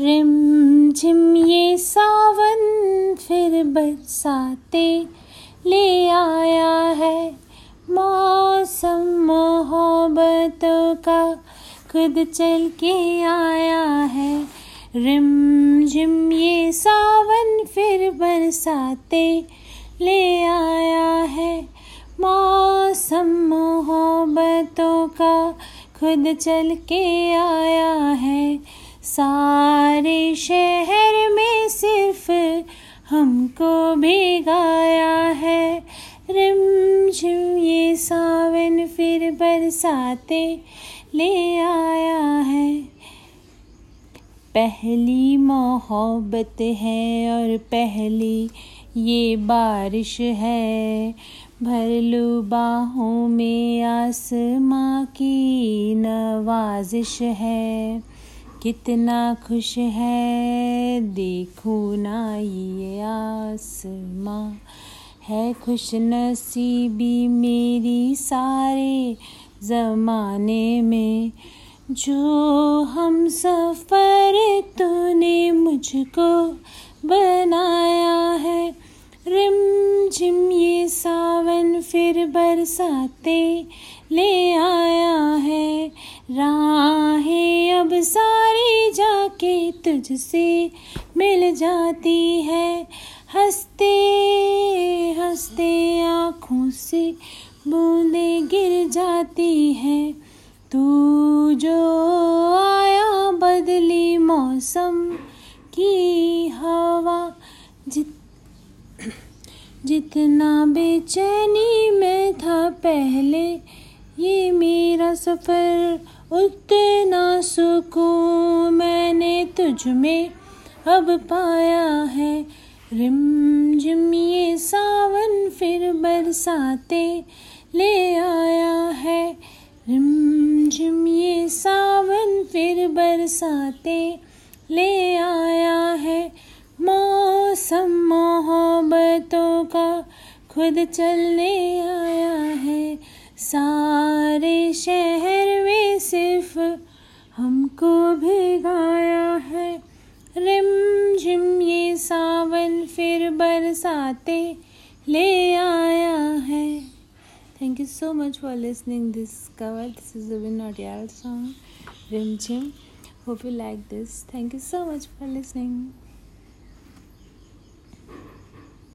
Rim झिम ये सावन फिर बरसाते ले आया है। मौसम मोहब्बतों का खुद चल के आया है। रिम झिम ये सावन फिर बरसाते ले आया है। मौसम मोहब्बतों का खुद चल के आया है। सारे शहर में सिर्फ़ हमको भिगाया है। रिम झिम ये सावन फिर बरसाते ले आया है। पहली मोहब्बत है और पहली ये बारिश है। भर लो बाहों में आसमां की नवाजिश है। कितना खुश है, देखो ना ये आसमां। है खुश नसीबी मेरी सारे ज़माने में, जो हम सफ़र तूने मुझको बनाया है। रिम झिम ये सावन फिर बरसाते ले आया है अब जाके तुझसे मिल जाती है। हँसते हँसते आँखों से बूंदे गिर जाती है। तू जो आया बदली मौसम की हवा, जित, जितना बेचैनी में था पहले ये मेरा सफ़र उतना सुकून मैंने तुझ में अब पाया है। रिम झिम ये सावन फिर बरसाते ले आया है। रिम झिम ये सावन फिर बरसाते ले आया है। मौसम मोहब्बतों का खुद चलने आया है। सारे हमको भिगाया है। रिम झिम ये सावन फिर बरसाते ले आया है। Thank you so much for listening this cover this is a not song Rim Jhim hope you like this thank you so much for listening.